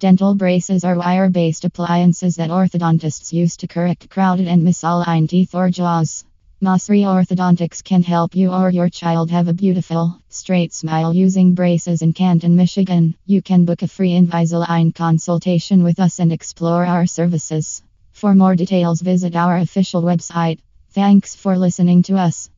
Dental braces are wire based appliances that orthodontists use to correct crowded and misaligned teeth or jaws. Masri Orthodontics can help you or your child have a beautiful, straight smile using braces in Canton, Michigan. You can book a free Invisalign consultation with us and explore our services. For more details, visit our official website. Thanks for listening to us.